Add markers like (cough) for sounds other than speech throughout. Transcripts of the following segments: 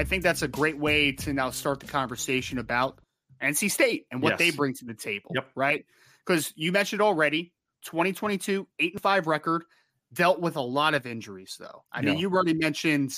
I think that's a great way to now start the conversation about NC State and what yes. they bring to the table. Yep. Right. Because you mentioned already 2022, eight and five record, dealt with a lot of injuries, though. I yeah. mean, you already mentioned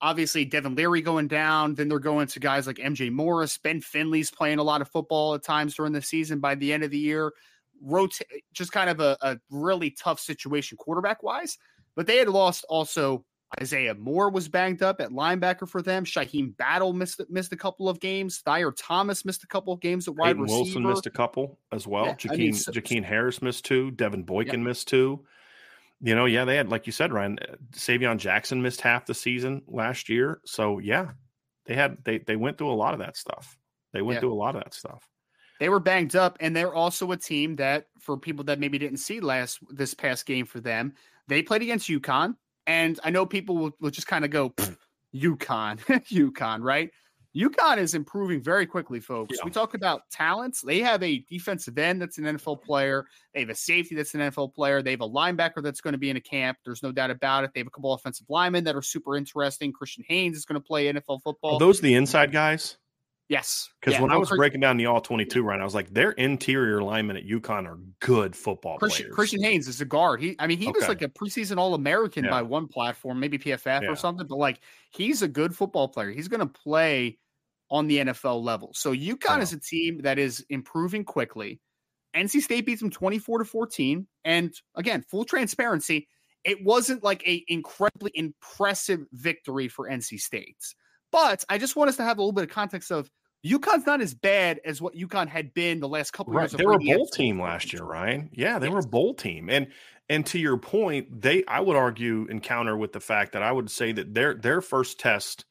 obviously Devin Leary going down. Then they're going to guys like MJ Morris. Ben Finley's playing a lot of football at times during the season by the end of the year. Rotate just kind of a, a really tough situation quarterback wise. But they had lost also Isaiah Moore was banged up at linebacker for them. Shyheim Battle missed missed a couple of games. Thayer Thomas missed a couple of games at wide Peyton receiver. Wilson missed a couple as well. Yeah, Jakeen, I mean, so, Jakeen Harris missed two. Devin Boykin yeah. missed two. You know, yeah, they had like you said, Ryan. Uh, Savion Jackson missed half the season last year. So yeah, they had they they went through a lot of that stuff. They went yeah. through a lot of that stuff. They were banged up, and they're also a team that, for people that maybe didn't see last this past game for them, they played against UConn. And I know people will, will just kind of go, UConn, (laughs) UConn, right? UConn is improving very quickly, folks. Yeah. We talk about talents. They have a defensive end that's an NFL player. They have a safety that's an NFL player. They have a linebacker that's going to be in a camp. There's no doubt about it. They have a couple offensive linemen that are super interesting. Christian Haynes is going to play NFL football. Are those the inside guys? Yes. Because yeah, when I was breaking down the all 22 run, I was like, their interior linemen at UConn are good football Christian, players. Christian Haynes is a guard. He, I mean, he okay. was like a preseason All American yeah. by one platform, maybe PFF yeah. or something, but like he's a good football player. He's going to play on the NFL level. So UConn is a team that is improving quickly. NC State beats them 24 to 14. And again, full transparency, it wasn't like a incredibly impressive victory for NC State. But I just want us to have a little bit of context of UConn's not as bad as what UConn had been the last couple right. years. They were a bowl team last year, Ryan. Yeah, they yes. were a bowl team. And and to your point, they I would argue encounter with the fact that I would say that their their first test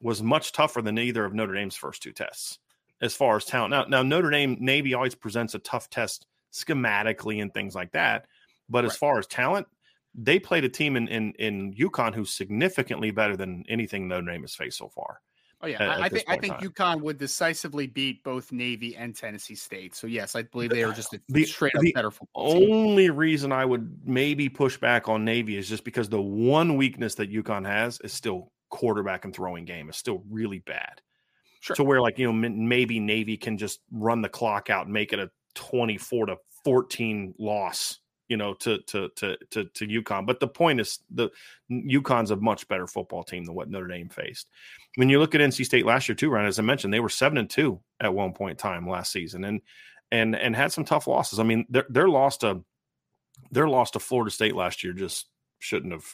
was much tougher than either of Notre Dame's first two tests as far as talent. Now, now Notre Dame Navy always presents a tough test schematically and things like that. But right. as far as talent, they played a team in, in in UConn who's significantly better than anything Notre Dame has faced so far. Oh yeah, at, I, think I think UConn would decisively beat both Navy and Tennessee State. So yes, I believe they are uh, just a the, straight up better football. The only team. reason I would maybe push back on Navy is just because the one weakness that UConn has is still quarterback and throwing game is still really bad. Sure. So where like you know maybe Navy can just run the clock out and make it a twenty four to fourteen loss you know, to to to to to UConn. But the point is, the UConn's a much better football team than what Notre Dame faced. When you look at NC State last year, too, Ryan, as I mentioned, they were seven and two at one point in time last season, and and and had some tough losses. I mean, their loss to their loss to Florida State last year just shouldn't have.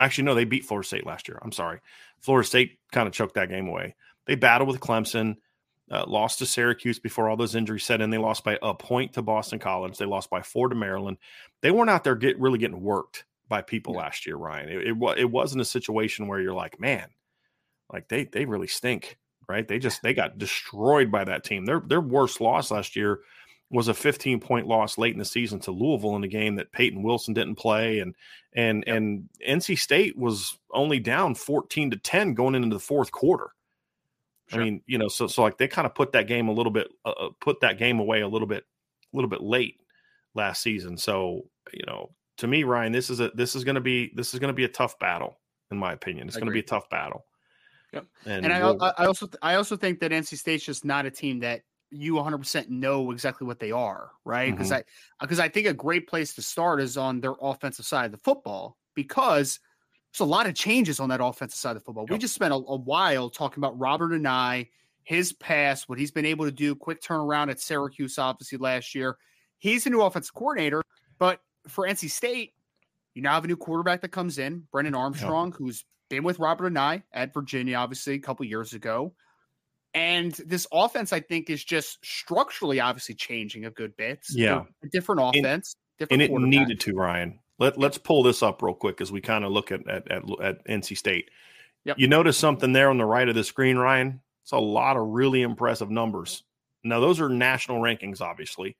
Actually, no, they beat Florida State last year. I'm sorry, Florida State kind of choked that game away. They battled with Clemson. Uh, lost to Syracuse before all those injuries set in. They lost by a point to Boston College. They lost by four to Maryland. They weren't out there get really getting worked by people yeah. last year, Ryan. It, it, it wasn't a situation where you're like, man, like they they really stink, right? They just they got destroyed by that team. Their their worst loss last year was a 15 point loss late in the season to Louisville in a game that Peyton Wilson didn't play, and and yep. and NC State was only down 14 to 10 going into the fourth quarter. Sure. I mean, you know, so so like they kind of put that game a little bit, uh, uh, put that game away a little bit, a little bit late last season. So you know, to me, Ryan, this is a this is going to be this is going to be a tough battle, in my opinion. It's going to be a tough battle. Yep. And, and I, we'll, I also I also think that NC State's just not a team that you 100% know exactly what they are, right? Because mm-hmm. I because I think a great place to start is on their offensive side of the football because there's a lot of changes on that offensive side of the football. Yep. We just spent a, a, while talking about Robert Anae, his past, what he's been able to do, quick turnaround at Syracuse, obviously last year. He's a new offensive coordinator, but for NC State, you now have a new quarterback that comes in, Brennan Armstrong, yep. who's been with Robert Anae at Virginia, obviously a couple years ago. And this offense, I think, is just structurally obviously changing a good bit. Yeah. A different offense. And, different and it needed to, Ryan. Let, let's pull this up real quick as we kind of look at, at, at, at NC State. Yep. You notice something there on the right of the screen, Ryan? It's a lot of really impressive numbers. Now, those are national rankings, obviously.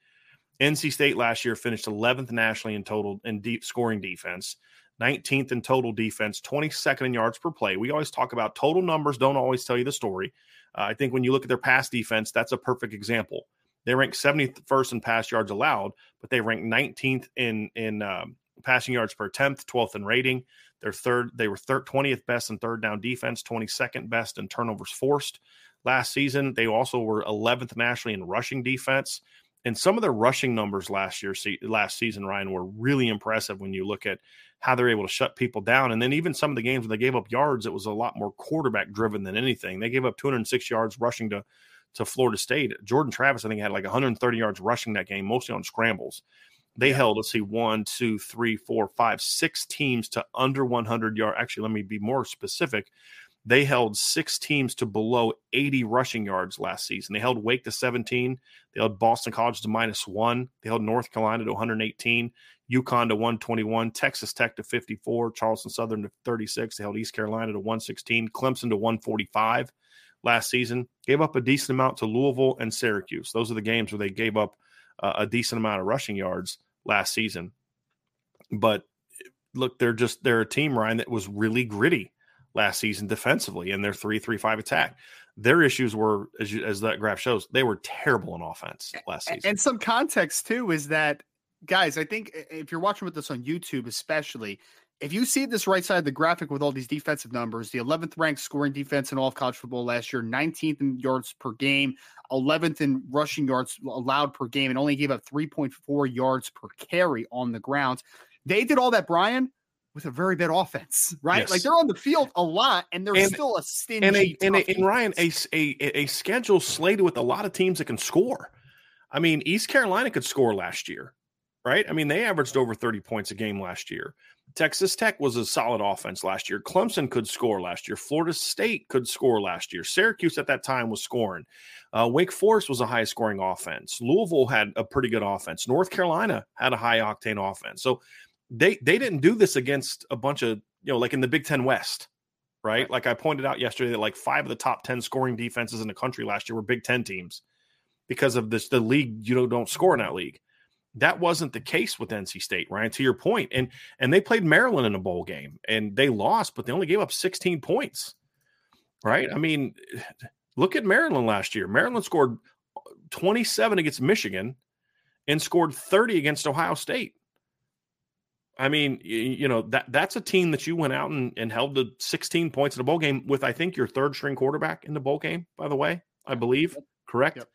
NC State last year finished 11th nationally in total in deep scoring defense, 19th in total defense, 22nd in yards per play. We always talk about total numbers, don't always tell you the story. Uh, I think when you look at their pass defense, that's a perfect example. They rank 71st in pass yards allowed, but they rank 19th in in um, passing yards per 10th, 12th in rating. They're third. They were third, 20th best in third down defense, 22nd best in turnovers forced last season. They also were 11th nationally in rushing defense. And some of their rushing numbers last year, last season, Ryan, were really impressive when you look at how they're able to shut people down. And then even some of the games when they gave up yards, it was a lot more quarterback driven than anything. They gave up 206 yards rushing to to Florida State. Jordan Travis, I think, had like 130 yards rushing that game, mostly on scrambles. They yeah. held, let's see, one, two, three, four, five, six teams to under 100 yard. Actually, let me be more specific. They held six teams to below 80 rushing yards last season. They held Wake to 17. They held Boston College to minus one. They held North Carolina to 118. UConn to 121, Texas Tech to 54, Charleston Southern to 36. They held East Carolina to 116, Clemson to 145 last season. Gave up a decent amount to Louisville and Syracuse. Those are the games where they gave up uh, a decent amount of rushing yards last season. But look, they're just they're a team, Ryan, that was really gritty last season defensively in their three three five attack. Their issues were, as you, as that graph shows, they were terrible in offense last season. And some context too is that guys, I think if you're watching with us on YouTube, especially, if you see this right side of the graphic with all these defensive numbers, the 11th ranked scoring defense in all of college football last year, 19th in yards per game, 11th in rushing yards allowed per game, and only gave up 3.4 yards per carry on the ground. They did all that, Brian, with a very bad offense, right? Yes. Like they're on the field a lot, and they're and, still a stingy. And, a, and, a, and Ryan, a, a a schedule slated with a lot of teams that can score. I mean, East Carolina could score last year right? I mean, they averaged over 30 points a game last year. Texas Tech was a solid offense last year. Clemson could score last year. Florida State could score last year. Syracuse at that time was scoring. Uh, Wake Forest was a high scoring offense. Louisville had a pretty good offense. North Carolina had a high octane offense. So they they didn't do this against a bunch of you know like in the Big Ten West, right? right? Like I pointed out yesterday that like five of the top ten scoring defenses in the country last year were Big Ten teams because of this the league you know don't score in that league. That wasn't the case with NC State, Ryan. To your point, and and they played Maryland in a bowl game and they lost, but they only gave up 16 points. Right? I mean, (sighs) look at Maryland last year. Maryland scored uh, 27 against Michigan and scored 30 against Ohio State. I mean, you know, that that's a team that you went out and, and held the 16 points in a bowl game with, I think, your third string quarterback in the bowl game, by the way, I believe. Correct? Yep.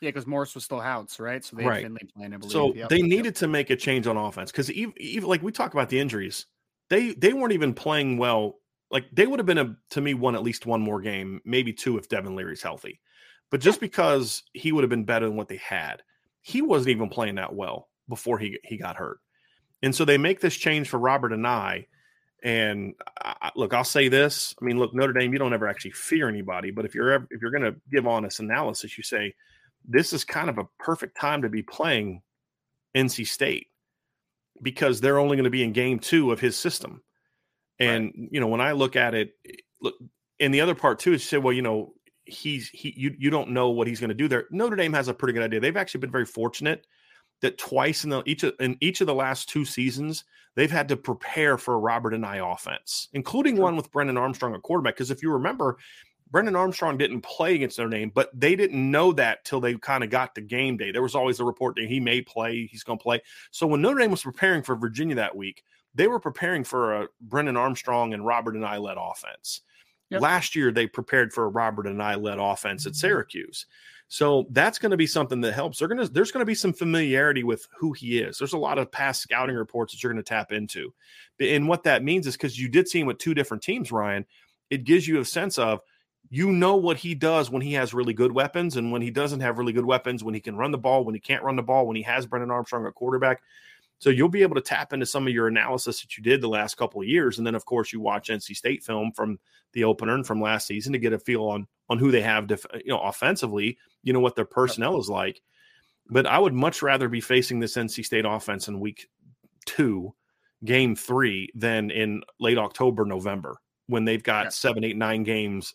Yeah, because Morris was still Houts, right? So they right. Finley playing, I believe. So yep. they needed yep. to make a change on offense because even, even like we talk about the injuries, they they weren't even playing well. Like they would have been a to me one at least one more game, maybe two if Devin Leary's healthy. But just because he would have been better than what they had, he wasn't even playing that well before he he got hurt. And so they make this change for Robert Anae, And I, look, I'll say this. I mean, look, Notre Dame, you don't ever actually fear anybody, but if you're ever, if you're going to give honest analysis, you say this is kind of a perfect time to be playing NC State because they're only going to be in game two of his system. And right. you know, when I look at it, eh, look, and the other part too is say, well, you know, he's he you you don't know what he's going to do there. Notre Dame has a pretty good idea. They've actually been very fortunate that twice in the each of, in each of the last two seasons they've had to prepare for a Robert Anae offense, including one with Brennan Armstrong at quarterback. Because if you remember, Brennan Armstrong didn't play against Notre Dame, but they didn't know that till they kind of got to game day. There was always a report that he may play, he's going to play. So when Notre Dame was preparing for Virginia that week, they were preparing for a Brennan Armstrong and Robert Anae led offense. Yep. Last year, they prepared for a Robert Anae led offense at mm-hmm. Syracuse. So that's going to be something that helps. They're going to there's going to be some familiarity with who he is. There's a lot of past scouting reports that you're going to tap into. And what that means is because you did see him with two different teams, Ryan, it gives you a sense of you know what he does when he has really good weapons and when he doesn't have really good weapons, when he can run the ball, when he can't run the ball, when he has Brennan Armstrong at quarterback. So you'll be able to tap into some of your analysis that you did the last couple of years, and then of course you watch NC State film from the opener and from last season to get a feel on on who they have, def- you know, offensively. You know what their personnel is like. But I would much rather be facing this NC State offense in week two, game three, than in late October, November when they've got yeah. seven, eight, nine games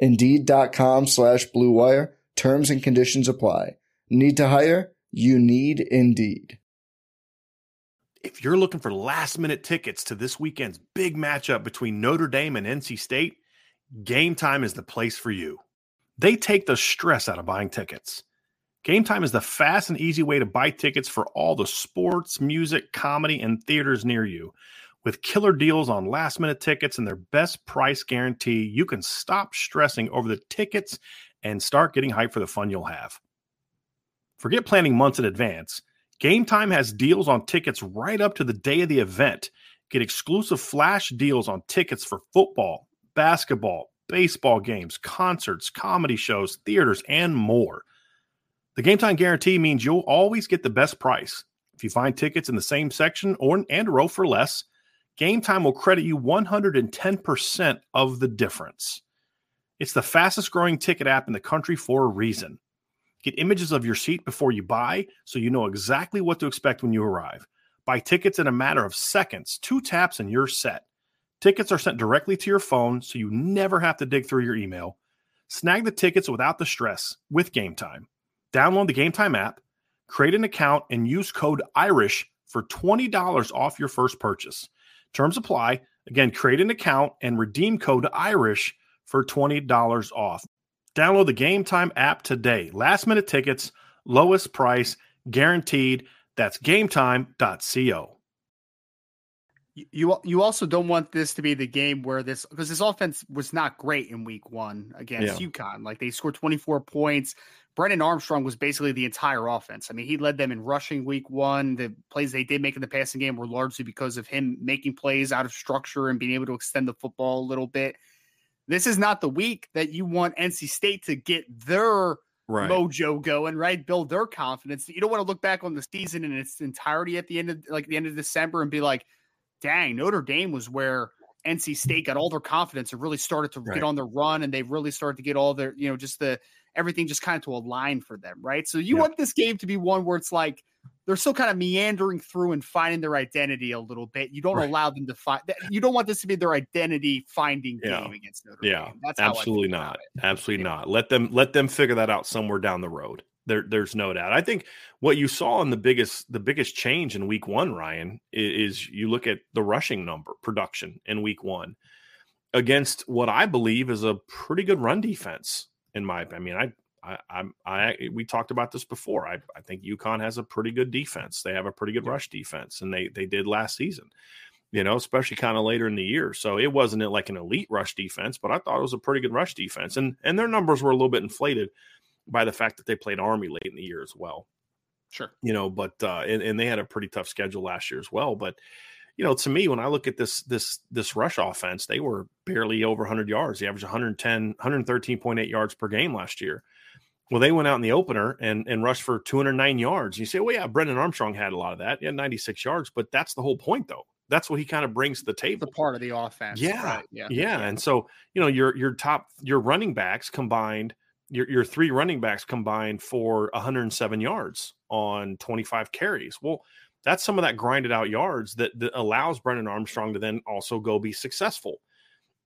Indeed.com slash Blue Wire. Terms and conditions apply. Need to hire? You need Indeed. If you're looking for last minute tickets to this weekend's big matchup between Notre Dame and NC State, Game Time is the place for you. They take the stress out of buying tickets. Game Time is the fast and easy way to buy tickets for all the sports, music, comedy, and theaters near you. With killer deals on last minute tickets and their best price guarantee, you can stop stressing over the tickets and start getting hyped for the fun you'll have. Forget planning months in advance. Game Time has deals on tickets right up to the day of the event. Get exclusive flash deals on tickets for football, basketball, baseball games, concerts, comedy shows, theaters, and more. The Game Time guarantee means you'll always get the best price. If you find tickets in the same section or and row for less, Game Time will credit you 110% of the difference. It's the fastest growing ticket app in the country for a reason. Get images of your seat before you buy so you know exactly what to expect when you arrive. Buy tickets in a matter of seconds, two taps, and you're set. Tickets are sent directly to your phone so you never have to dig through your email. Snag the tickets without the stress with Game Time. Download the Game Time app, create an account, and use code IRISH for $20 off your first purchase. Terms apply. Again, create an account and redeem code IRISH for $20 off. Download the Game Time app today. Last minute tickets, lowest price, guaranteed. That's gametime.co. You you also don't want this to be the game where this because this offense was not great in week one against yeah. UConn. Like they scored 24 points. Brennan Armstrong was basically the entire offense. I mean, he led them in rushing week one. The plays they did make in the passing game were largely because of him making plays out of structure and being able to extend the football a little bit. This is not the week that you want NC State to get their right. mojo going, right? Build their confidence. You don't want to look back on the season in its entirety at the end of like the end of December and be like, dang, Notre Dame was where NC State got all their confidence and really started to right. get on the run and they really started to get all their, you know, just the everything just kind of to align for them, right? So you yeah. want this game to be one where it's like they're still kind of meandering through and finding their identity a little bit. You don't right. allow them to find that. You don't want this to be their identity finding yeah. game against Notre yeah. Dame. That's absolutely not. Absolutely yeah. not. Let them let them figure that out somewhere down the road. There, there's no doubt. I think what you saw in the biggest the biggest change in week one, Ryan, is, is you look at the rushing number production in week one against what I believe is a pretty good run defense in my I mean, I I, I, I, we talked about this before. I, I think UConn has a pretty good defense. They have a pretty good rush defense, and they they did last season. You know, especially kind of later in the year. So it wasn't like an elite rush defense, but I thought it was a pretty good rush defense, and and their numbers were a little bit inflated by the fact that they played Army late in the year as well. Sure. You know, but uh and, and they had a pretty tough schedule last year as well. But you know, to me, when I look at this this this rush offense, they were barely over 100 yards. They averaged 110, 113.8 yards per game last year. Well, they went out in the opener and and rushed for 209 yards. You say, well, yeah, Brennan Armstrong had a lot of that. He had 96 yards, but that's the whole point, though. That's what he kind of brings to the table. The part of the offense. Yeah, right. yeah, yeah. And so, you know, your your top your running backs combined – your, your three running backs combined for 107 yards on 25 carries. Well, that's some of that grinded out yards that, that allows Brennan Armstrong to then also go be successful.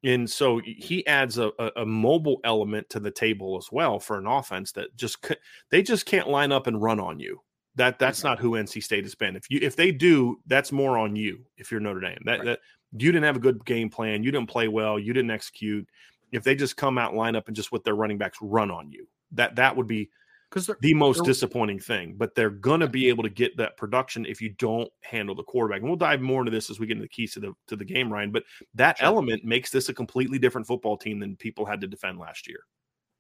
And so he adds a, a, a, mobile element to the table as well for an offense that just they just can't line up and run on you. That that's not who NC State has been. If you if they do, that's more on you. If you're Notre Dame, that, right. that you didn't have a good game plan, you didn't play well, you didn't execute if they just come out line up and just with their running backs run on you. That that would be because the most disappointing thing. But they're gonna be able to get that production if you don't handle the quarterback. And we'll dive more into this as we get into the keys to the to the game, Ryan. But that sure. element makes this a completely different football team than people had to defend last year.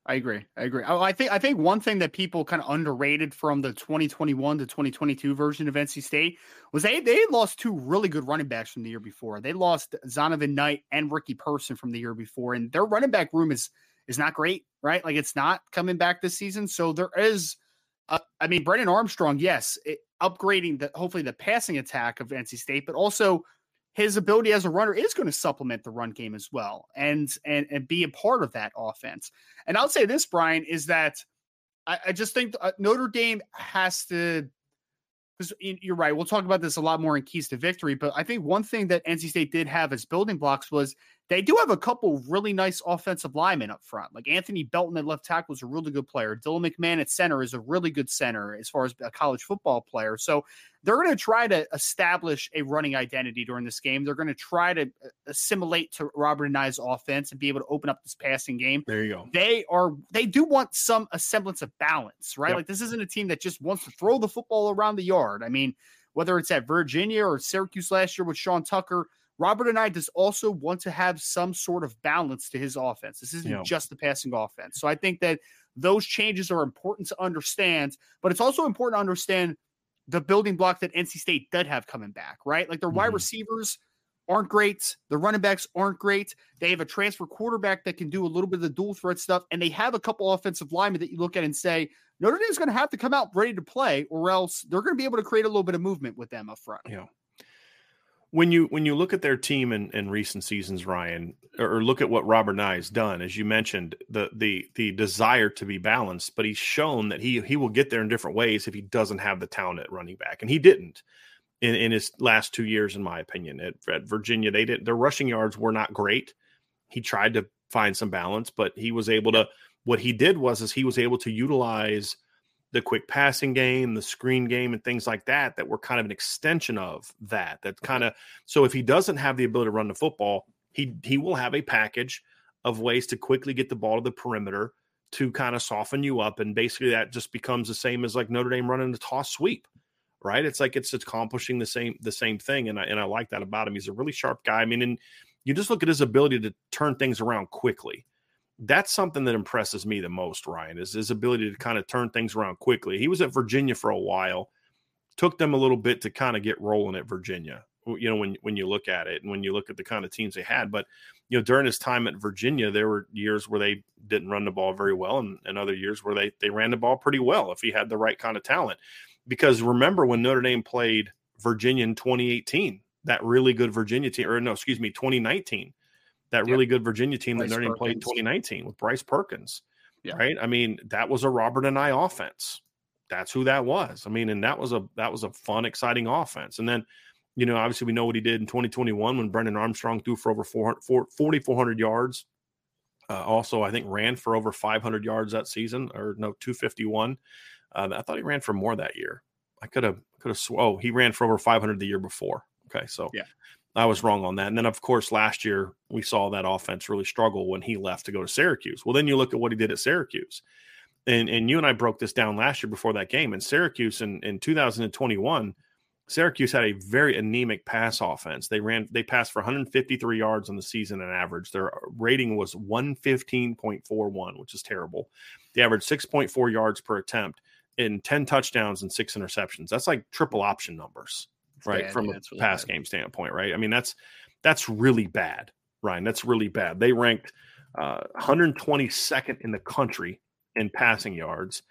I agree. I agree. Oh, I think I think one thing that people kind of underrated from the 2021 to 2022 version of NC State was they they lost two really good running backs from the year before. They lost Zonovan Knight and Ricky Person from the year before, and their running back room is is not great, right? Like it's not coming back this season. So there is, uh, I mean, Brennan Armstrong, yes, it, upgrading the hopefully the passing attack of NC State, but also his ability as a runner is going to supplement the run game as well and and and be a part of that offense. And I'll say this, Brian, is that I, I just think uh, Notre Dame has to because you're right. We'll talk about this a lot more in keys to victory. But I think one thing that NC State did have as building blocks was they do have a couple really nice offensive linemen up front. Like Anthony Belton at left tackle is a really good player. Dylan McMahon at center is a really good center as far as a college football player. So they're going to try to establish a running identity during this game. They're going to try to uh, assimilate to Robert Anae's offense and be able to open up this passing game. There you go. They are they do want some semblance of balance, right? Yep. Like this isn't a team that just wants to throw the football around the yard. I mean, whether it's at Virginia or Syracuse last year with Sean Tucker, Robert Anae does also want to have some sort of balance to his offense. This isn't yep. just the passing offense. So I think that those changes are important to understand, but it's also important to understand the building block that NC State did have coming back, right? Like their mm-hmm. wide receivers aren't great. The running backs aren't great. They have a transfer quarterback that can do a little bit of the dual threat stuff, and they have a couple offensive linemen that you look at and say Notre Dame's going to have to come out ready to play, or else they're going to be able to create a little bit of movement with them up front. Yeah when you when you look at their team in, in recent seasons, Ryan, or look at what Robert Anae has done, as you mentioned, the the the desire to be balanced, but he's shown that he he will get there in different ways if he doesn't have the talent at running back, and he didn't in, in his last two years, in my opinion. At, at Virginia, they did their rushing yards were not great. He tried to find some balance, but he was able to. What he did was is he was able to utilize the quick passing game, the screen game, and things like that that were kind of an extension of that. That kind of so if he doesn't have the ability to run the football, he he will have a package of ways to quickly get the ball to the perimeter to kind of soften you up, and basically that just becomes the same as like Notre Dame running the toss sweep, right? It's like it's accomplishing the same the same thing, and I and I like that about him. He's a really sharp guy. I mean, and you just look at his ability to turn things around quickly that's something that impresses me the most, Ryan, is his ability to kind of turn things around quickly. He was at Virginia for a while, took them a little bit to kind of get rolling at Virginia. You know, when when you look at it and when you look at the kind of teams they had, but you know, during his time at Virginia, there were years where they didn't run the ball very well, and, and other years where they they ran the ball pretty well if he had the right kind of talent. Because remember when Notre Dame played Virginia in 2018, that really good Virginia team, or no, excuse me, 2019 that really good Virginia team Bryce that Notre Dame played in 2019 with Bryce Perkins. Yeah. Right. I mean, that was a Robert Anae offense. That's who that was. I mean, and that was a that was a fun, exciting offense. And then, you know, obviously we know what he did in 2021 when Brennan Armstrong threw for over 4,400 yards. Uh, also, I think ran for over 500 yards that season, or no, 251. Uh, I thought he ran for more that year. I could have could have. Sw- oh, he ran for over 500 the year before. Okay, so yeah, I was wrong on that. And then, of course, last year we saw that offense really struggle when he left to go to Syracuse. Well, then you look at what he did at Syracuse. And, and you and I broke this down last year before that game. In Syracuse in, in 2021, Syracuse had a very anemic pass offense. They ran they passed for 153 yards on the season on average. Their rating was 115.41, which is terrible. They averaged 6.4 yards per attempt in 10 touchdowns and six interceptions. That's like triple option numbers, right? From yeah, a really pass bad. game standpoint, right? I mean, that's that's really bad, Ryan. That's really bad. They ranked uh, 122nd in the country in passing yards,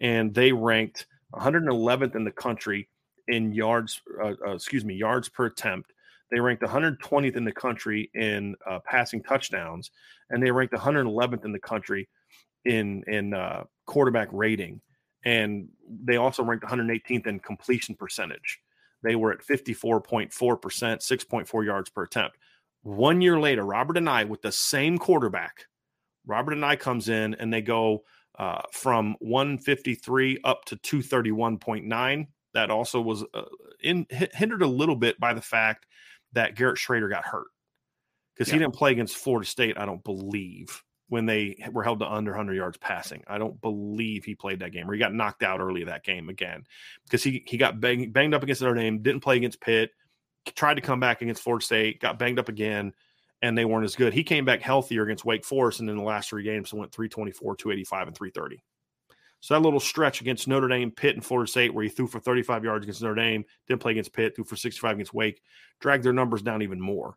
and they ranked 111th in the country in yards, uh, uh, excuse me, yards per attempt. They ranked 120th in the country in uh, passing touchdowns, and they ranked 111th in the country in in uh, quarterback rating. And they also ranked 118th in completion percentage. They were at 54.4%, 6.4 yards per attempt. One year later, Robert Anae, with the same quarterback, Robert Anae comes in and they go uh, from 153 up to 231.9 that also was uh, in, hindered a little bit by the fact that Garrett Shrader got hurt because yeah. he didn't play against Florida State, I don't believe, when they were held to under 100 yards passing. I don't believe he played that game or he got knocked out early that game again because he, he got bang, banged up against Notre Dame, didn't play against Pitt, tried to come back against Florida State, got banged up again, and they weren't as good. He came back healthier against Wake Forest, and in the last three games, he went 324, 285, and 330. So that little stretch against Notre Dame, Pitt, and Florida State, where he threw for 35 yards against Notre Dame, didn't play against Pitt, threw for 65 against Wake, dragged their numbers down even more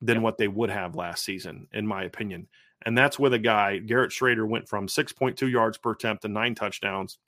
than what they would have last season, in my opinion. And that's with a guy, Garrett Shrader went from 6.2 yards per attempt to nine touchdowns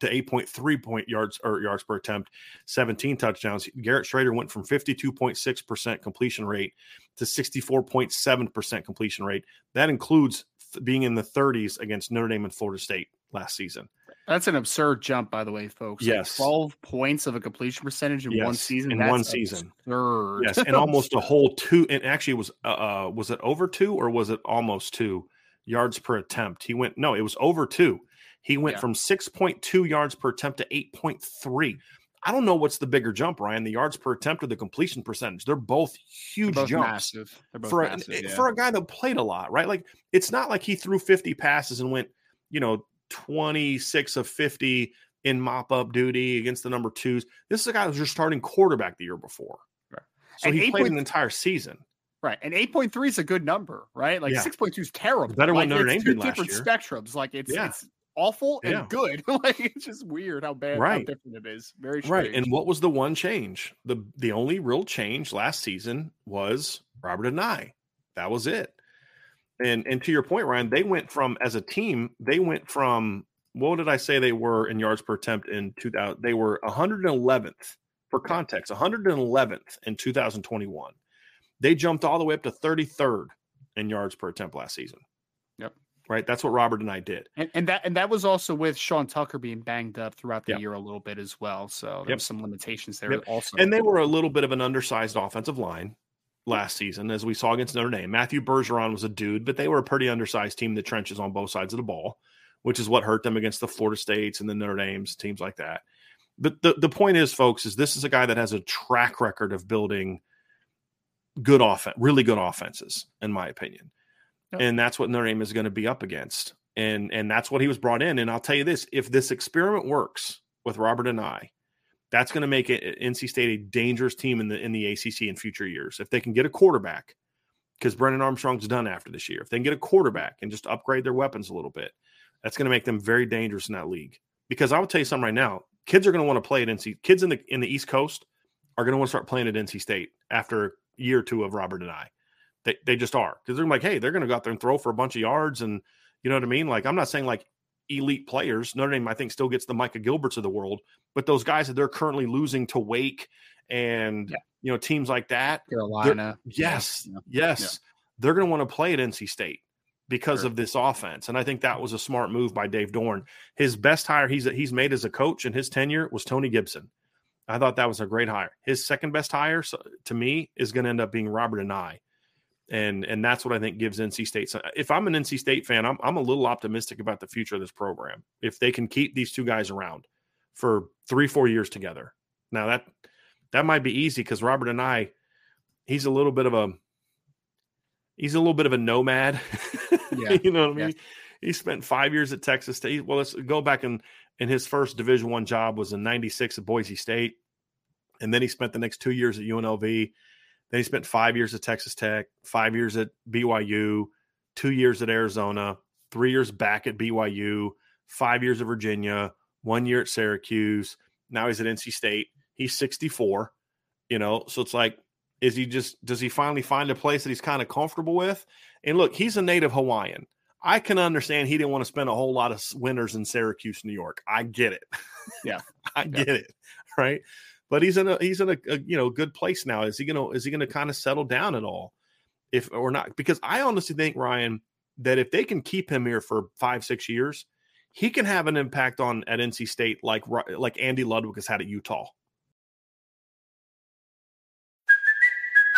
to 8.3 point yards or yards per attempt, 17 touchdowns. Garrett Shrader went from 52.6% completion rate to 64.7% completion rate. That includes being in the 30s against Notre Dame and Florida State last season. That's an absurd jump, by the way, folks. Yes, like Twelve points of a completion percentage in yes. one season. In one season, absurd. yes, (laughs) and almost a whole two. And actually, was uh, uh, was it over two or was it almost two yards per attempt? He went no, it was over two. He went yeah. from six point two yards per attempt to eight point three. I don't know what's the bigger jump, Ryan, the yards per attempt or the completion percentage. They're both huge They're both jumps massive. For massive, a, yeah. for a guy that played a lot, right? Like it's not like he threw 50 passes and went, you know, 26 of 50 in mop up duty against the number twos. This is a guy who was your starting quarterback the year before. Right. So and he played an entire season. Right. And 8.3 is a good number, right? Like yeah. 6.2 is terrible. Better like, Notre Dame did different year. spectrums. Like it's, yeah. it's awful and Yeah. good. (laughs) like it's just weird how bad Right. how different it is. Very Right. And what was the one change? The the only real change last season was Robert Anae. That was it. And and to your point, Ryan, they went from as a team, they went from what did I say they were in yards per attempt in 2000? They were 111th for context, 111th in 2021. They jumped all the way up to 33rd in yards per attempt last season. Yep. Right. That's what Robert Anae did. And, and that and that was also with Sean Tucker being banged up throughout the Yep. year a little bit as well. So Yep. there's some limitations there Yep. also. And they were a little bit of an undersized offensive line last season, as we saw against Notre Dame. Matthew Bergeron was a dude, but they were a pretty undersized team in the trenches on both sides of the ball, which is what hurt them against the Florida States and the Notre Dames, teams like that. But the, the point is, folks, is this is a guy that has a track record of building good offense, really good offenses, in my opinion. Yep. And that's what Notre Dame is going to be up against. And and that's what he was brought in. And I'll tell you this: if this experiment works with Robert Anae, that's going to make it uh, NC State a dangerous team in the in the ACC in future years. If they can get a quarterback, because Brennan Armstrong's done after this year, if they can get a quarterback and just upgrade their weapons a little bit, that's going to make them very dangerous in that league. Because I will tell you something right now: kids are going to want to play at NC. Kids in the in the East Coast are going to want to start playing at NC State after a year or two of Robert Anae. They they just are because they're like, hey, they're going to go out there and throw for a bunch of yards, and you know what I mean. Like I'm not saying like elite players. Notre Dame, I think, still gets the Micah Gilberts of the world, but those guys that they're currently losing to Wake and Yeah. you know teams like that, Carolina. yes, Yeah. yes, they're going to want to play at NC State because Sure. of this offense. And I think that was a smart move by Dave Doeren. His best hire he's he's made as a coach in his tenure was Tony Gibson. I thought that was a great hire. His second best hire so, to me is going to end up being Robert Anae. And and that's what I think gives NC State. some- If I'm an NC State fan, I'm I'm a little optimistic about the future of this program. If they can keep these two guys around for three four years together. Now that that might be easy because Robert Anae, he's a little bit of a he's a little bit of a nomad. (laughs) Yeah, you know what I yeah. mean? He spent five years at Texas State. Well, let's go back and and his first Division One job was in '96 at Boise State. And then he spent the next two years at UNLV. Then he spent five years at Texas Tech, five years at BYU, two years at Arizona, three years back at BYU, five years at Virginia, one year at Syracuse. Now he's at NC State. He's 64, you know, so it's like, is he just, does he finally find a place that he's kind of comfortable with? And look, he's a native Hawaiian. I can understand he didn't want to spend a whole lot of winters in Syracuse, New York. I get it. Yeah, (laughs) I get it. Right, but he's in a he's in a, a, you know good place now. Is he gonna is he gonna kind of settle down at all, if or not? Because I honestly think Ryan that if they can keep him here for five six years, he can have an impact on at NC State like like Andy Ludwig has had at Utah.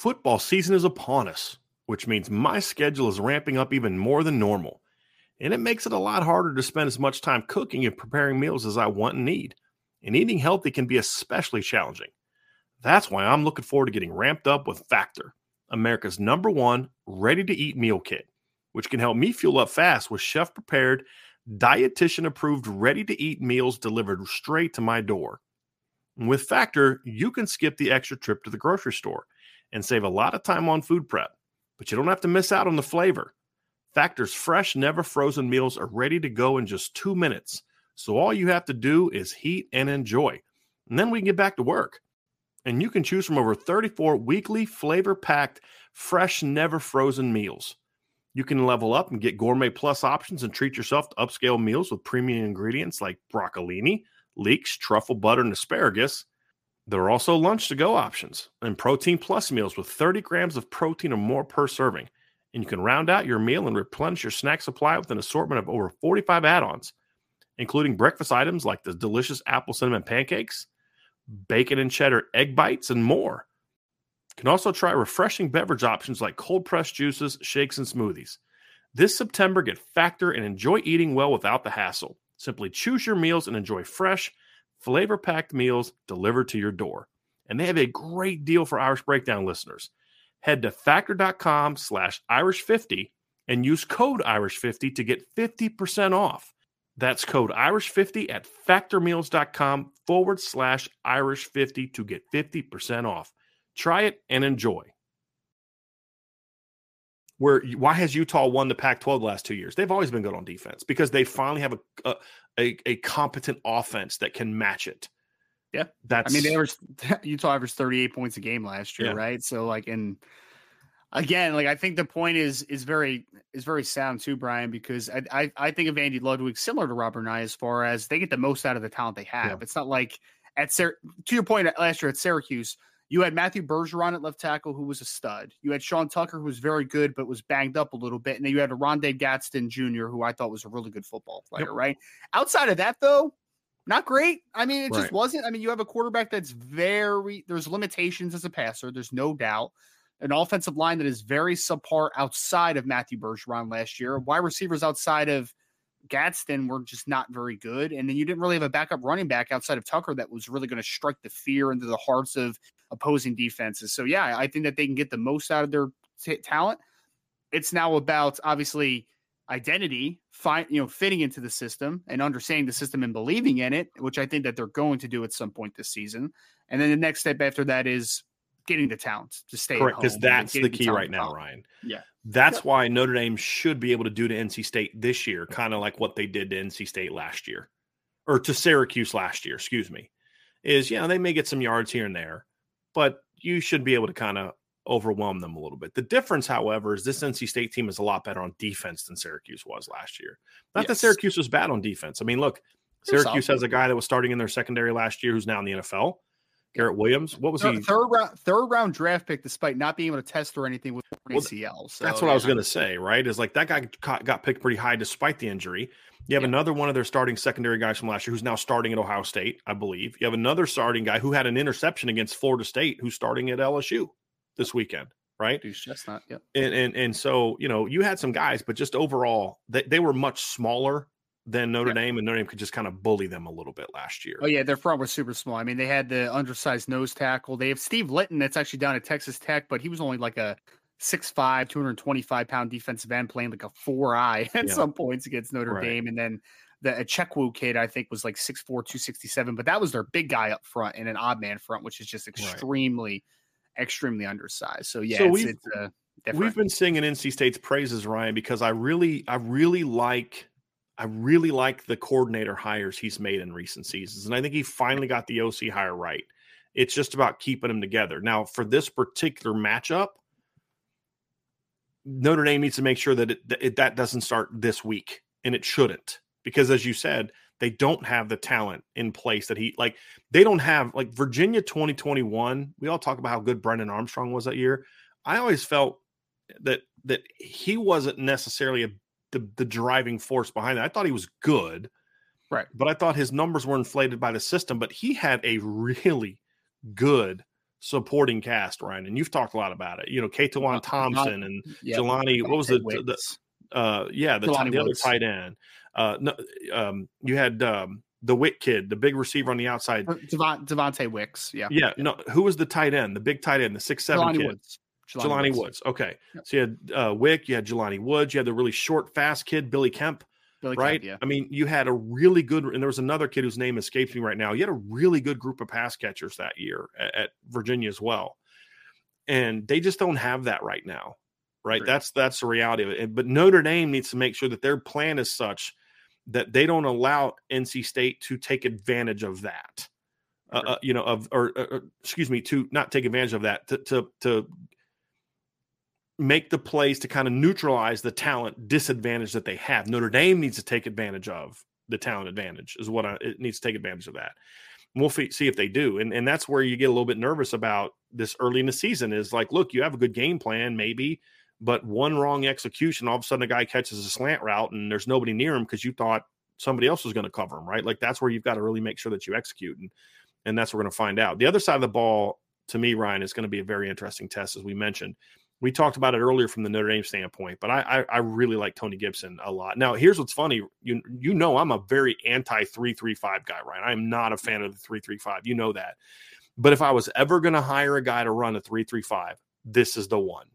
Football season is upon us, which means my schedule is ramping up even more than normal. And it makes it a lot harder to spend as much time cooking and preparing meals as I want and need. And eating healthy can be especially challenging. That's why I'm looking forward to getting ramped up with Factor, America's number one ready to eat meal kit, which can help me fuel up fast with chef prepared, dietitian approved, ready to eat meals delivered straight to my door. With Factor, you can skip the extra trip to the grocery store and save a lot of time on food prep, but you don't have to miss out on the flavor. Factor's fresh, never frozen meals are ready to go in just two minutes. So all you have to do is heat and enjoy. And then we can get back to work. And you can choose from over 34 weekly flavor packed, fresh, never frozen meals. You can level up and get gourmet plus options and treat yourself to upscale meals with premium ingredients like broccolini, leeks, truffle butter, and asparagus. There are also lunch to go options and protein plus meals with 30 grams of protein or more per serving. And you can round out your meal and replenish your snack supply with an assortment of over 45 add ons, including breakfast items like the delicious apple cinnamon pancakes, bacon and cheddar egg bites, and more. You can also try refreshing beverage options like cold pressed juices, shakes, and smoothies. This September, get Factor and enjoy eating well without the hassle. Simply choose your meals and enjoy fresh, flavor packed meals delivered to your door. And they have a great deal for Irish Breakdown listeners. Head to factor.com slash Irish50 and use code Irish50 to get 50% off. That's code Irish50 at factormeals.com forward slash Irish50 to get 50% off. Try it and enjoy. Where why has Utah won the Pac-12 the last two years? They've always been good on defense because they finally have a, a a, a competent offense that can match it. Yeah, that's. I mean, they averaged (laughs) Utah averaged 38 points a game last year, yeah. right? So like, and again, like I think the point is is very is very sound too, Brian, because I I, I think of Andy Ludwig similar to Robert Anae as far as they get the most out of the talent they have. Yeah. It's not like at Syr- to your point uh, last year at Syracuse, you had Matthew Bergeron at left tackle, who was a stud. You had Sean Tucker, who was very good, but was banged up a little bit. And then you had Oronde Gadsden Jr., who I thought was a really good football player, yep. right? Outside of that, though, not great. I mean, it right. just wasn't. I mean, you have a quarterback that's very, there's limitations as a passer, there's no doubt. An offensive line that is very subpar outside of Matthew Bergeron last year. Wide receivers outside of Gadsden were just not very good. And then you didn't really have a backup running back outside of Tucker that was really going to strike the fear into the hearts of opposing defenses. So, yeah, I think that they can get the most out of their t- talent. It's now about obviously identity, find, you know, fitting into the system and understanding the system and believing in it, which I think that they're going to do at some point this season. And then the next step after that is getting the talent to stay correct because that's the key right now, Ryan. Yeah, that's yeah. why Notre Dame should be able to do to NC State this year, kind of like what they did to NC State last year, or to Syracuse last year. Excuse me. Is yeah, they may get some yards here and there, but you should be able to kind of overwhelm them a little bit. The difference, however, is this NC State team is a lot better on defense than Syracuse was last year. Not yes. that Syracuse was bad on defense. I mean, look, Syracuse has a guy that was starting in their secondary last year who's now in the NFL. Garrett Williams. What was third, he? Third round, third round draft pick, despite not being able to test or anything with well, ACL. So, that's what yeah. I was going to say. Right? Is like that guy got picked pretty high despite the injury. You have yeah. another one of their starting secondary guys from last year who's now starting at Ohio State, I believe. You have another starting guy who had an interception against Florida State who's starting at LSU this weekend right? Deuce Chestnut, yep. And, and and so you know you had some guys, but just overall they, they were much smaller than Notre Dame, and Notre Dame could just kind of bully them a little bit last year. Oh yeah, their front was super small. I mean, they had the undersized nose tackle. They have Steve Linton, that's actually down at Texas Tech, but he was only like a 6'5", 225 pound defensive end playing like a four eye (laughs) at yeah. some points against Notre right. Dame, and then the Chekwu kid I think was like 6'4", 267, but that was their big guy up front and an odd man front, which is just extremely. Right extremely undersized. So yeah, so it's, we've, it's uh, we've been singing NC State's praises, Ryan, because I really, I really like, I really like the coordinator hires he's made in recent seasons, and I think he finally got the OC hire right. It's just about keeping them together. Now, for this particular matchup, Notre Dame needs to make sure that it, that, that doesn't start this week, and it shouldn't, because as you said, they don't have the talent in place that he like they don't have like Virginia 2021 we all talk about how good Brennan Armstrong was that year I always felt that that he wasn't necessarily a, the the driving force behind it I thought he was good right but I thought his numbers were inflated by the system but he had a really good supporting cast Ryan and you've talked a lot about it you know Keytaon Thompson and yeah, Jelani what was the, the, uh yeah the, the other tight end uh, no, um, you had um, the Wick kid, the big receiver on the outside, uh, Devon, Devontae Wicks. Yeah, yeah. No, who was the tight end? The big tight end, the six seven Jelani kid. Woods. Jelani, Woods. Woods. Okay, yep. so you had uh, Wick, you had Jelani Woods, you had the really short, fast kid, Billy Kemp. Billy right? Kemp, yeah. I mean, you had a really good, and there was another kid whose name escapes me right now. You had a really good group of pass catchers that year at, at Virginia as well, and they just don't have that right now. Right? That's that's the reality of it. But Notre Dame needs to make sure that their plan is such that they don't allow NC State to take advantage of that. Uh, uh, you know, of or, or, uh, uh, excuse me, to not take advantage of that, to to, to make the plays to kind of neutralize the talent disadvantage that they have. Notre Dame needs to take advantage of the talent advantage, is what I, it needs to take advantage of that. we'll f- see if they do, and and that's where you get a little bit nervous about this early in the season. Is like, look, you have a good game plan, maybe but one wrong execution, all of a sudden a guy catches a slant route and there's nobody near him because you thought somebody else was going to cover him, right? Like that's where you've got to really make sure that you execute, and and that's what we're going to find out. The other side of the ball, to me, Ryan, is going to be a very interesting test, as we mentioned. We talked about it earlier from the Notre Dame standpoint, but I, I, I really like Tony Gibson a lot. Now, here's what's funny: you you know I'm a very anti three three five guy, Ryan. I'm not a fan of the three three five. You know that. But if I was ever going to hire a guy to run a three three five, this is the one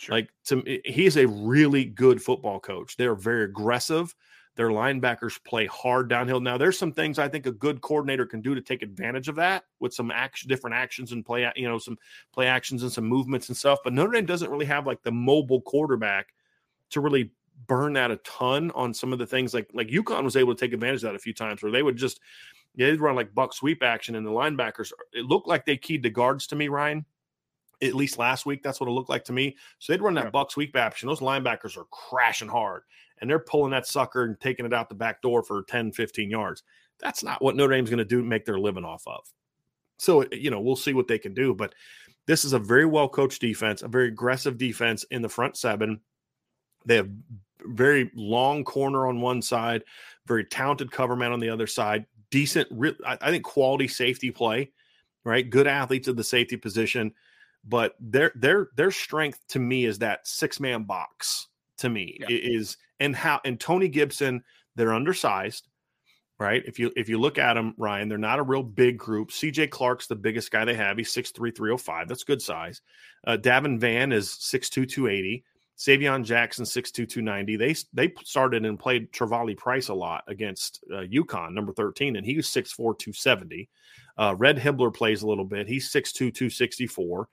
Sure. Like to me, he's a really good football coach. They're very aggressive. Their linebackers play hard downhill. Now, there's some things I think a good coordinator can do to take advantage of that with some action, different actions and play, you know, some play actions and some movements and stuff. But Notre Dame doesn't really have like the mobile quarterback to really burn that a ton on some of the things like like UConn was able to take advantage of that a few times where they would just yeah, they'd run like buck sweep action and the linebackers. It looked like they keyed the guards to me, Ryan at least last week, that's what it looked like to me. So they'd run that buck sweep action. Those linebackers are crashing hard and they're pulling that sucker and taking it out the back door for 10, 15 yards. That's not what Notre Dame's going to do make their living off of. So, eh, you know, we'll see what they can do. But this is a very well coached defense, a very aggressive defense in the front seven. They have very long corner on one side, very talented cover man on the other side, decent, I think quality safety play, right? Good athletes at the safety position but their their their strength to me is that six man box to me yeah. is and how and Tony Gibson they're undersized right? If you if you look at them Ryan they're not a real big group. CJ Clark's the biggest guy they have. He's 6'3 305 that's good size. Uh, Davin Vann is 6'2 280 Savion Jackson 6'2 290 they they started and played Travali Price a lot against uh, UConn number 13 and he was 6'4 270 uh, Red Hibbler plays a little bit. He's 6'2 264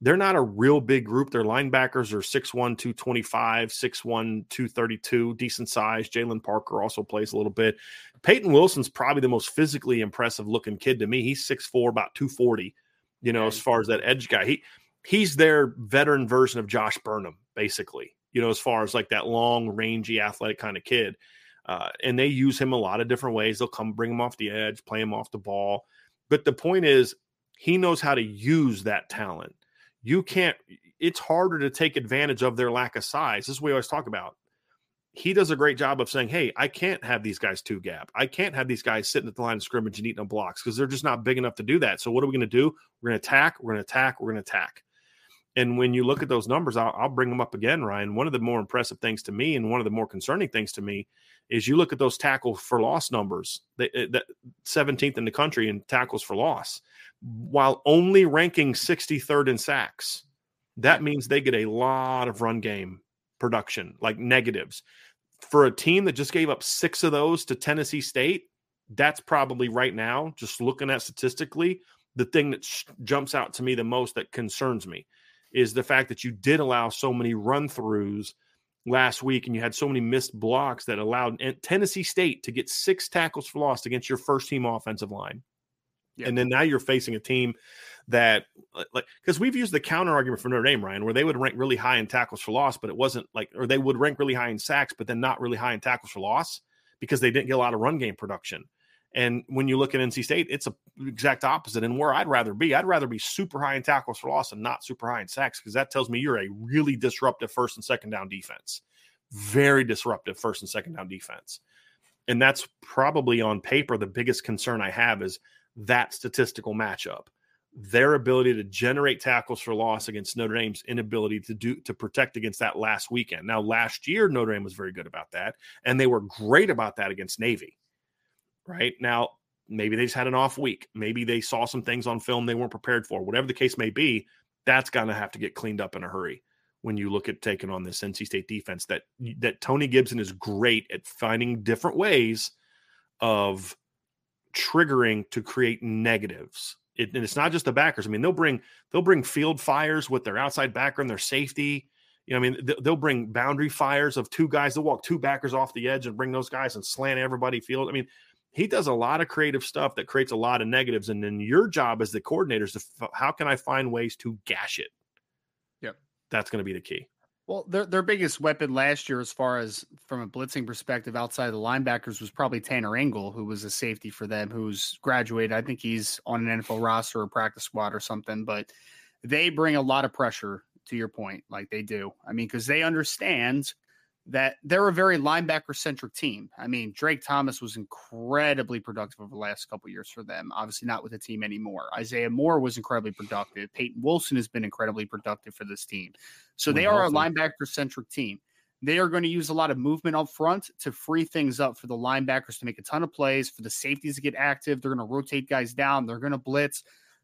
they're not a real big group. Their linebackers are 6'1, 225, 6'1, 232, decent size. Jalen Parker also plays a little bit. Peyton Wilson's probably the most physically impressive looking kid to me. He's 6'4, about 240, you know, as far as that edge guy. He he's their veteran version of Josh Burnham, basically, you know, as far as like that long, rangy, athletic kind of kid. Uh, and they use him a lot of different ways. They'll come bring him off the edge, play him off the ball. But the point is, He knows how to use that talent. You can't, it's harder to take advantage of their lack of size. This is what we always talk about. He does a great job of saying, Hey, I can't have these guys two gap. I can't have these guys sitting at the line of scrimmage and eating up blocks because they're just not big enough to do that. So, what are we going to do? We're going to attack, we're going to attack, we're going to attack. And when you look at those numbers, I'll, I'll, bring them up again, Ryan. One of the more impressive things to me, and one of the more concerning things to me, is you look at those tackle for loss numbers, eh, that 17th in the country in tackles for loss, while only ranking 63rd in sacks. That means they get a lot of run game production, like negatives. For a team that just gave up six of those to Tennessee State, that's probably right now, just looking at statistically, the thing that sh- jumps out to me the most that concerns me is the fact that you did allow so many run throughs last week and you had so many missed blocks that allowed Tennessee State to get six tackles for loss against your first team offensive line. Yep. And then now you're facing a team that like because we've used the counter argument for Notre Dame, Ryan, where they would rank really high in tackles for loss, but it wasn't like or they would rank really high in sacks, but then not really high in tackles for loss because they didn't get a lot of run game production. And when you look at NC State, it's a exact opposite. And where I'd rather be, I'd rather be super high in tackles for loss and not super high in sacks because that tells me you're a really disruptive first and second down defense. Very disruptive first and second down defense. And that's probably on paper the biggest concern I have is that statistical matchup. Their ability to generate tackles for loss against Notre Dame's inability to do to protect against that last weekend. Now, last year Notre Dame was very good about that, and they were great about that against Navy right? Now, maybe they just had an off week. Maybe they saw some things on film they weren't prepared for. Whatever the case may be, that's going to have to get cleaned up in a hurry when you look at taking on this NC State defense that that Tony Gibson is great at finding different ways of triggering to create negatives. It, and it's not just the backers. I mean, they'll bring they'll bring field fires with their outside backer and their safety. You know, I mean, they'll bring boundary fires of two guys. They'll walk two backers off the edge and bring those guys and slant everybody field. I mean, he does a lot of creative stuff that creates a lot of negatives. And then your job as the coordinator is to f- how can I find ways to gash it? Yep. That's going to be the key. Well, their their biggest weapon last year, as far as from a blitzing perspective, outside of the linebackers, was probably Tanner Ingle, who was a safety for them, who's graduated. I think he's on an NFL roster or practice squad or something. But they bring a lot of pressure. To your point, like they do. I mean, because they understand that they're a very linebacker centric team. I mean, Drake Thomas was incredibly productive over the last couple years for them. Obviously, not with the team anymore. Isaiah Moore was incredibly productive. Peyton Wilson has been incredibly productive for this team. So they are a linebacker centric team. They are going to use a lot of movement up front to free things up for the linebackers to make a ton of plays, for the safeties to get active. They're going to rotate guys down. They're going to blitz.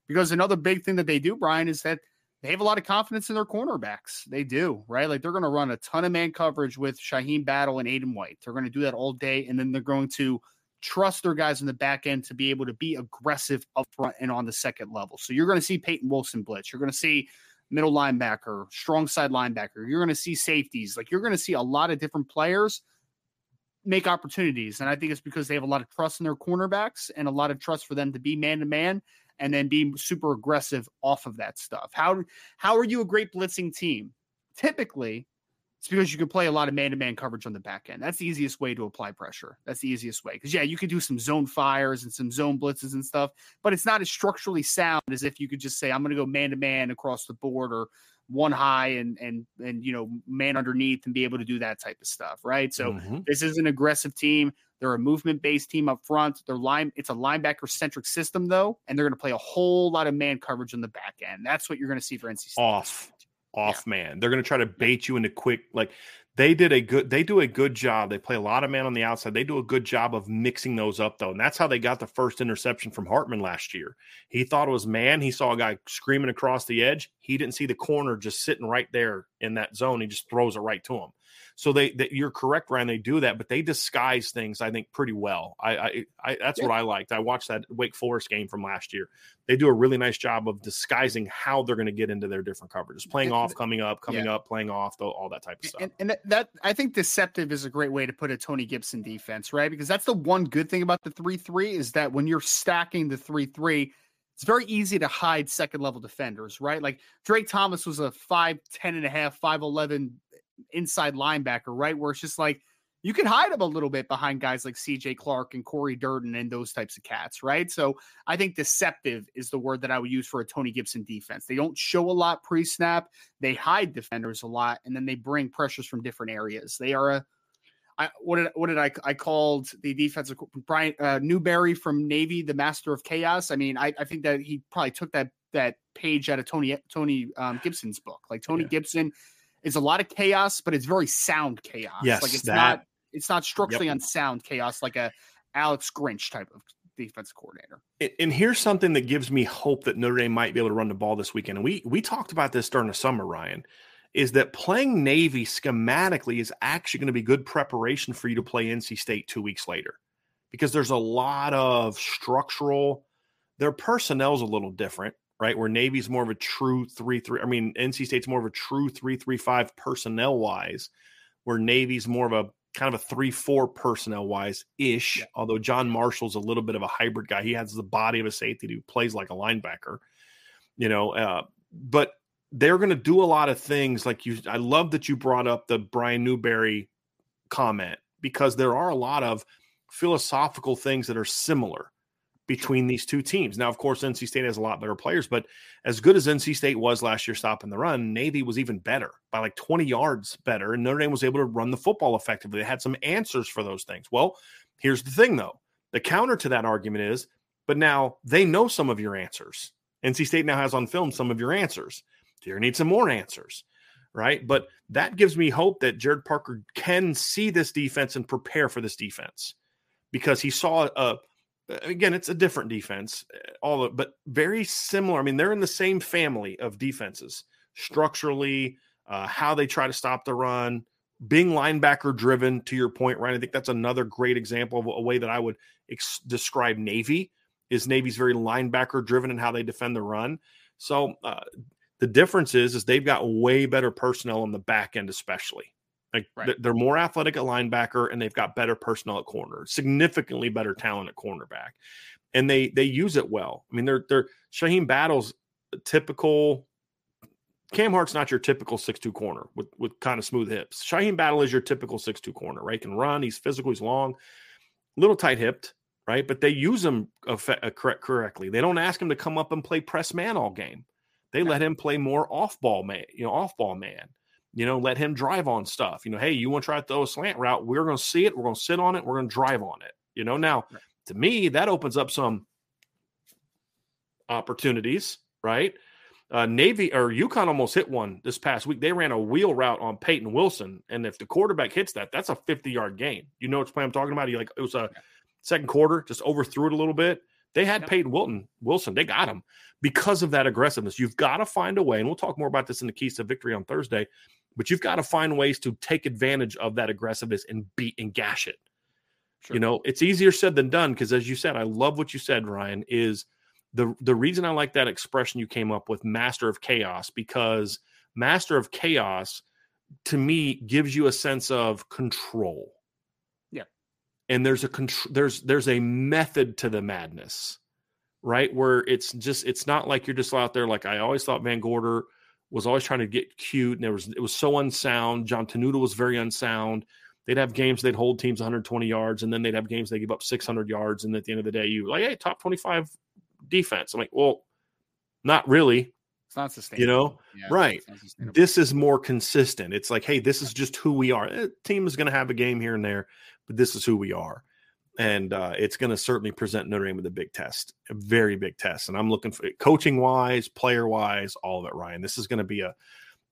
Because another big thing that they do, Brian, is that they have a lot of confidence in their cornerbacks. They do, right? Like they're going to run a ton of man coverage with Shyheim Battle and Aydan White. They're going to do that all day, and then they're going to trust their guys in the back end to be able to be aggressive up front and on the second level. So you're going to see Peyton Wilson blitz. You're going to see middle linebacker, strong side linebacker. You're going to see safeties. Like you're going to see a lot of different players make opportunities. And I think it's because they have a lot of trust in their cornerbacks and a lot of trust for them to be man to man and then be super aggressive off of that stuff. How how are you a great blitzing team? Typically, it's because you can play a lot of man-to-man coverage on the back end. That's the easiest way to apply pressure. That's the easiest way. Because yeah, you can do some zone fires and some zone blitzes and stuff, but it's not as structurally sound as if you could just say, I'm gonna go man-to-man across the board or one high and and and you know, man underneath and be able to do that type of stuff. Right. So mm-hmm. this is an aggressive team. They're a movement based team up front. They're line. It's a linebacker centric system though, and they're going to play a whole lot of man coverage on the back end. That's what you're going to see for NC State. Off, off yeah. man. They're going to try to bait you into quick. Like they did a good. They do a good job. They play a lot of man on the outside. They do a good job of mixing those up though, and that's how they got the first interception from Hartman last year. He thought it was man. He saw a guy screaming across the edge. He didn't see the corner just sitting right there in that zone. He just throws it right to him. So they, that you're correct, Ryan. They do that, but they disguise things, I think, pretty well. I, I, I that's yeah. what I liked. I watched that Wake Forest game from last year. They do a really nice job of disguising how they're going to get into their different coverages, playing and, off, coming up, coming yeah. up, playing off, all that type of stuff. And, and that I think deceptive is a great way to put a Tony Gibson defense, right? Because that's the one good thing about the three three is that when you're stacking the three three it's very easy to hide second level defenders, right? Like Drake Thomas was a 5'10 and a half, 5'11 inside linebacker, right? Where it's just like you can hide them a little bit behind guys like CJ Clark and Corey Durden and those types of cats, right? So I think deceptive is the word that I would use for a Tony Gibson defense. They don't show a lot pre snap, they hide defenders a lot, and then they bring pressures from different areas. They are a I, what did what did I I called the defensive Brian uh, Newberry from Navy the master of chaos. I mean, I, I think that he probably took that that page out of Tony Tony um, Gibson's book. Like Tony yeah. Gibson is a lot of chaos, but it's very sound chaos. Yes, like it's that, not it's not structurally yep. unsound chaos like a Alex Grinch type of defense coordinator. And here's something that gives me hope that Notre Dame might be able to run the ball this weekend. And we we talked about this during the summer, Ryan, is that playing Navy schematically is actually going to be good preparation for you to play NC State two weeks later. Because there's a lot of structural, their personnel's a little different, right? Where Navy's more of a true three three. I mean, NC State's more of a true three three five personnel wise, where Navy's more of a kind of a three four personnel wise ish. Yeah. Although John Marshall's a little bit of a hybrid guy, he has the body of a safety who plays like a linebacker. You know, uh, but they're going to do a lot of things like you. I love that you brought up the Brian Newberry comment because there are a lot of philosophical things that are similar between these two teams. Now, of course, NC State has a lot better players, but as good as NC State was last year stopping the run, Navy was even better by like 20 yards better. And Notre Dame was able to run the football effectively. They had some answers for those things. Well, here's the thing though the counter to that argument is, but now they know some of your answers. NC State now has on film some of your answers. You need some more answers, right? But that gives me hope that Gerad Parker can see this defense and prepare for this defense because he saw a again, it's a different defense, eh, all of, but very similar. I mean, they're in the same family of defenses structurally, uh, how they try to stop the run, being linebacker driven. To your point, Ryan, I think that's another great example of a way that I would ex- describe Navy. Is Navy's very linebacker driven in how they defend the run. So uh, the difference is, is they've got way better personnel on the back end, especially. Like right. they're more athletic at linebacker and they've got better personnel at corner, significantly better talent at cornerback. And they they use it well. I mean, they're they're Shyheim Battle's typical Cam Hart's not your typical six-two corner with, with kind of smooth hips. Shyheim Battle is your typical six-two corner, right? Can run, he's physical, he's long, little tight-hipped, right? But they use him uh, correct, correctly. They don't ask him to come up and play press man all game. They let him play more off-ball man, you know, off-ball man you know, let him drive on stuff. You know, hey, you want to try to throw a slant route? We're going to see it. We're going to sit on it. We're going to drive on it. You know, now right. to me, that opens up some opportunities, right? Uh, Navy or UConn almost hit one this past week. They ran a wheel route on Peyton Wilson, and if the quarterback hits that, that's a 50 yard gain. You know what play I'm talking about? He like it was a second quarter, just overthrew it a little bit. They had Peyton Wilton Wilson. They got him because of that aggressiveness. You've got to find a way, and we'll talk more about this in the keys to victory on Thursday but you've got to find ways to take advantage of that aggressiveness and beat and gash it. Sure. You know, it's easier said than done because, as you said, I love what you said, Ryan. Is the the reason I like that expression you came up with, master of chaos, because master of chaos to me gives you a sense of control. Yeah, and there's a control. There's there's a method to the madness, right? Where it's just it's not like you're just out there like I always thought VanGorder was always trying to get cute, and there was it was so unsound. John Tenuta was very unsound. They'd have games they'd hold teams 120 yards, and then they'd have games they give up 600 yards, and at the end of the day, you like, hey, top 25 defense. I'm like, well, not really. It's not sustainable. You know, yeah, right? This is more consistent. It's like, hey, this is just who we are. A team is going to have a game here and there, but this is who we are and uh, it's going to certainly present Notre Dame with a big test, a very big test. And I'm looking for coaching wise, player wise, all of it. Ryan, this is going to be a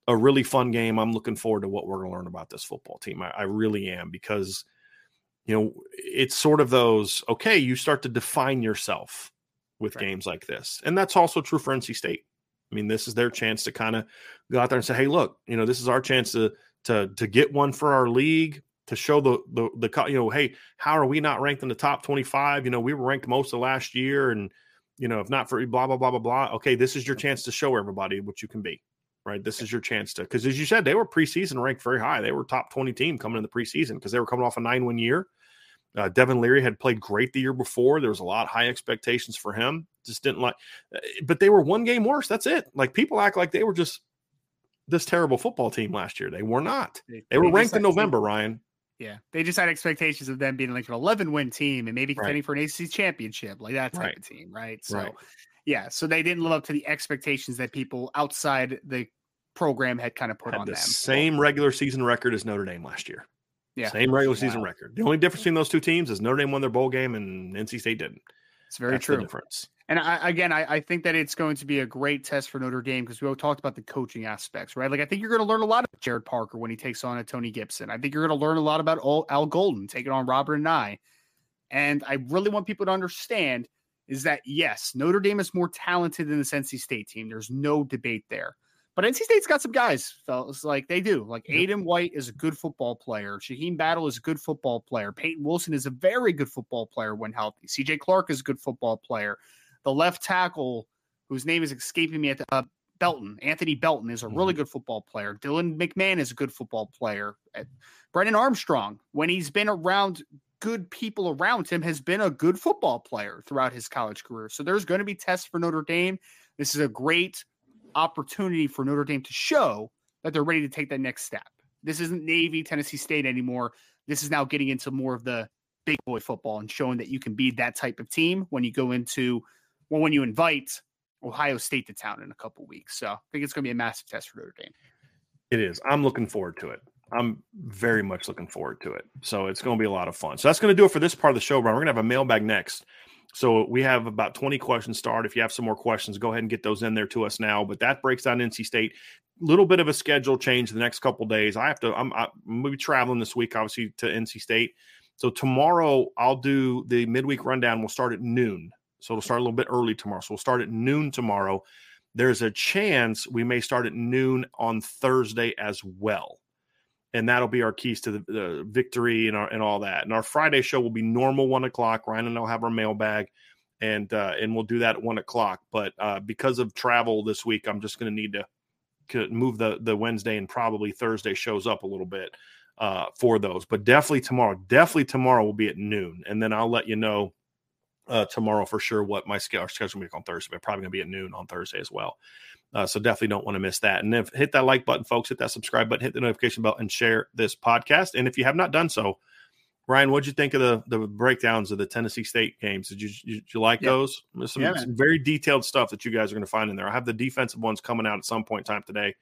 a really fun game. I'm looking forward to what we're going to learn about this football team. I, I really am because you know it's sort of those okay. You start to define yourself with right. games like this, and that's also true for NC State. I mean, this is their chance to kind of go out there and say, "Hey, look, you know, this is our chance to to to get one for our league." To show the, the the you know hey how are we not ranked in the top 25 you know we were ranked most of last year and you know if not for blah blah blah blah blah okay this is your chance to show everybody what you can be right this is your chance to because as you said they were preseason ranked very high they were top 20 team coming in the preseason because they were coming off a nine win year uh, Devin Leary had played great the year before. There was a lot of high expectations for him. Just didn't like, uh, but they were one game worse. That's it. Like people act like they were just this terrible football team last year. They were not. They, they were ranked in November, Ryan Yeah, they just had expectations of them being like an 11 win team and maybe contending right. for an ACC championship, like that type right. of team, right? So, right. yeah, so they didn't live up to the expectations that people outside the program had kind of put had on the them. Same regular season record as Notre Dame last year. Yeah, same regular season record. The only difference between those two teams is Notre Dame won their bowl game and NC State didn't. It's very That's true. difference. And I, again, I, I, think that it's going to be a great test for Notre Dame because we all talked about the coaching aspects, right? Like I think you're going to learn a lot about Gerad Parker when he takes on a Tony Gibson. I think you're going to learn a lot about Al Golden taking on Robert Anae. And I really want people to understand is that yes, Notre Dame is more talented than the NC State team. There's no debate there. But NC State's got some guys, fellas, like they do. Like Aydan White is a good football player. Shyheim Battle is a good football player. Peyton Wilson is a very good football player when healthy. CJ Clark is a good football player. The left tackle, whose name is escaping me at the, uh, Belton, Anthony Belton is a really mm-hmm. good football player. Dylan McMahon is a good football player. Brennan Armstrong, when he's been around good people around him, has been a good football player throughout his college career. So there's going to be tests for Notre Dame. This is a great opportunity for Notre Dame to show that they're ready to take that next step. This isn't Navy, Tennessee State anymore. This is now getting into more of the big boy football and showing that you can be that type of team when you go into, well, when you invite Ohio State to town in a couple weeks. So I think it's going to be a massive test for Notre Dame. It is. I'm looking forward to it. I'm very much looking forward to it. So it's going to be a lot of fun. So that's going to do it for this part of the show, Brian. We're going to have a mailbag next. So we have about 20 questions start. If you have some more questions, go ahead and get those in there to us now. But that breaks down NC State. Little bit of a schedule change the next couple days. I have to. I'm, I'm going to be traveling this week, obviously, to NC State. So tomorrow I'll do the midweek rundown. We'll start at noon. So it'll start a little bit early tomorrow. So we'll start at noon tomorrow. There's a chance we may start at noon on Thursday as well and that'll be our keys to the, the victory and, our, and all that. And our Friday show will be normal one o'clock. Ryan and I'll have our mailbag, and uh, and we'll do that at one o'clock. But uh, because of travel this week, I'm just going to need to move the the Wednesday and probably Thursday shows up a little bit uh, for those. But definitely tomorrow, definitely tomorrow will be at noon, and then I'll let you know uh, tomorrow for sure what my schedule will be on Thursday. But probably going to be at noon on Thursday as well. Uh, so definitely don't want to miss that. And if hit that like button, folks, hit that subscribe button, hit the notification bell, and share this podcast. And if you have not done so, Ryan, what'd you think of the the breakdowns of the Tennessee State games? Did you did you like those? Some, yeah, some, very detailed stuff that you guys are going to find in there. I have the defensive ones coming out at some point in time today.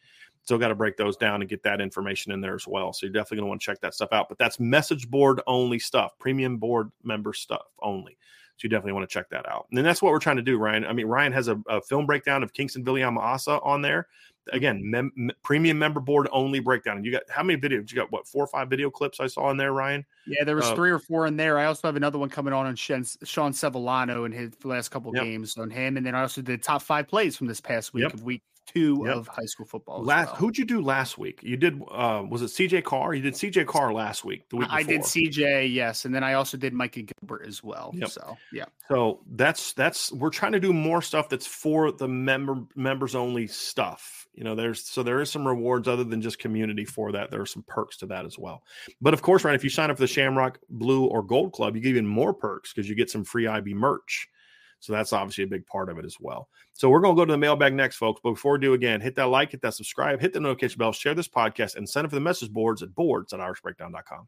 Still got to break those down and get that information in there as well. So you're definitely going to want to check that stuff out. But that's message board only stuff, premium board member stuff only. So you definitely want to check that out. And that's what we're trying to do, Ryan. I mean, Ryan has a, a film breakdown of Kingston Viliamu-Asa on there. Again, mem- premium member board only breakdown. And you got how many videos? You got what four or five video clips I saw in there, Ryan? Yeah, there was uh, three or four in there. I also have another one coming on on Sean, Sean Sevillano in his last couple yep. games on him, and then I also did top five plays from this past week yep. of week two yep. of high school football. Last, well. who'd you do last week? You did uh, was it CJ Carr? You did CJ Carr last week. The week I did CJ, yes, and then I also did Micah Gilbert as well. Yep. So yeah. So that's that's we're trying to do more stuff that's for the member members only stuff. You know, there's so there is some rewards other than just community for that. There are some perks to that as well. But of course, right, if you sign up for the Shamrock Blue or Gold Club, you get even more perks because you get some free IB merch. So that's obviously a big part of it as well. So we're going to go to the mailbag next, folks. But before we do again, hit that like, hit that subscribe, hit the notification bell, share this podcast, and send it for the message boards at boards at irishbreakdown.com.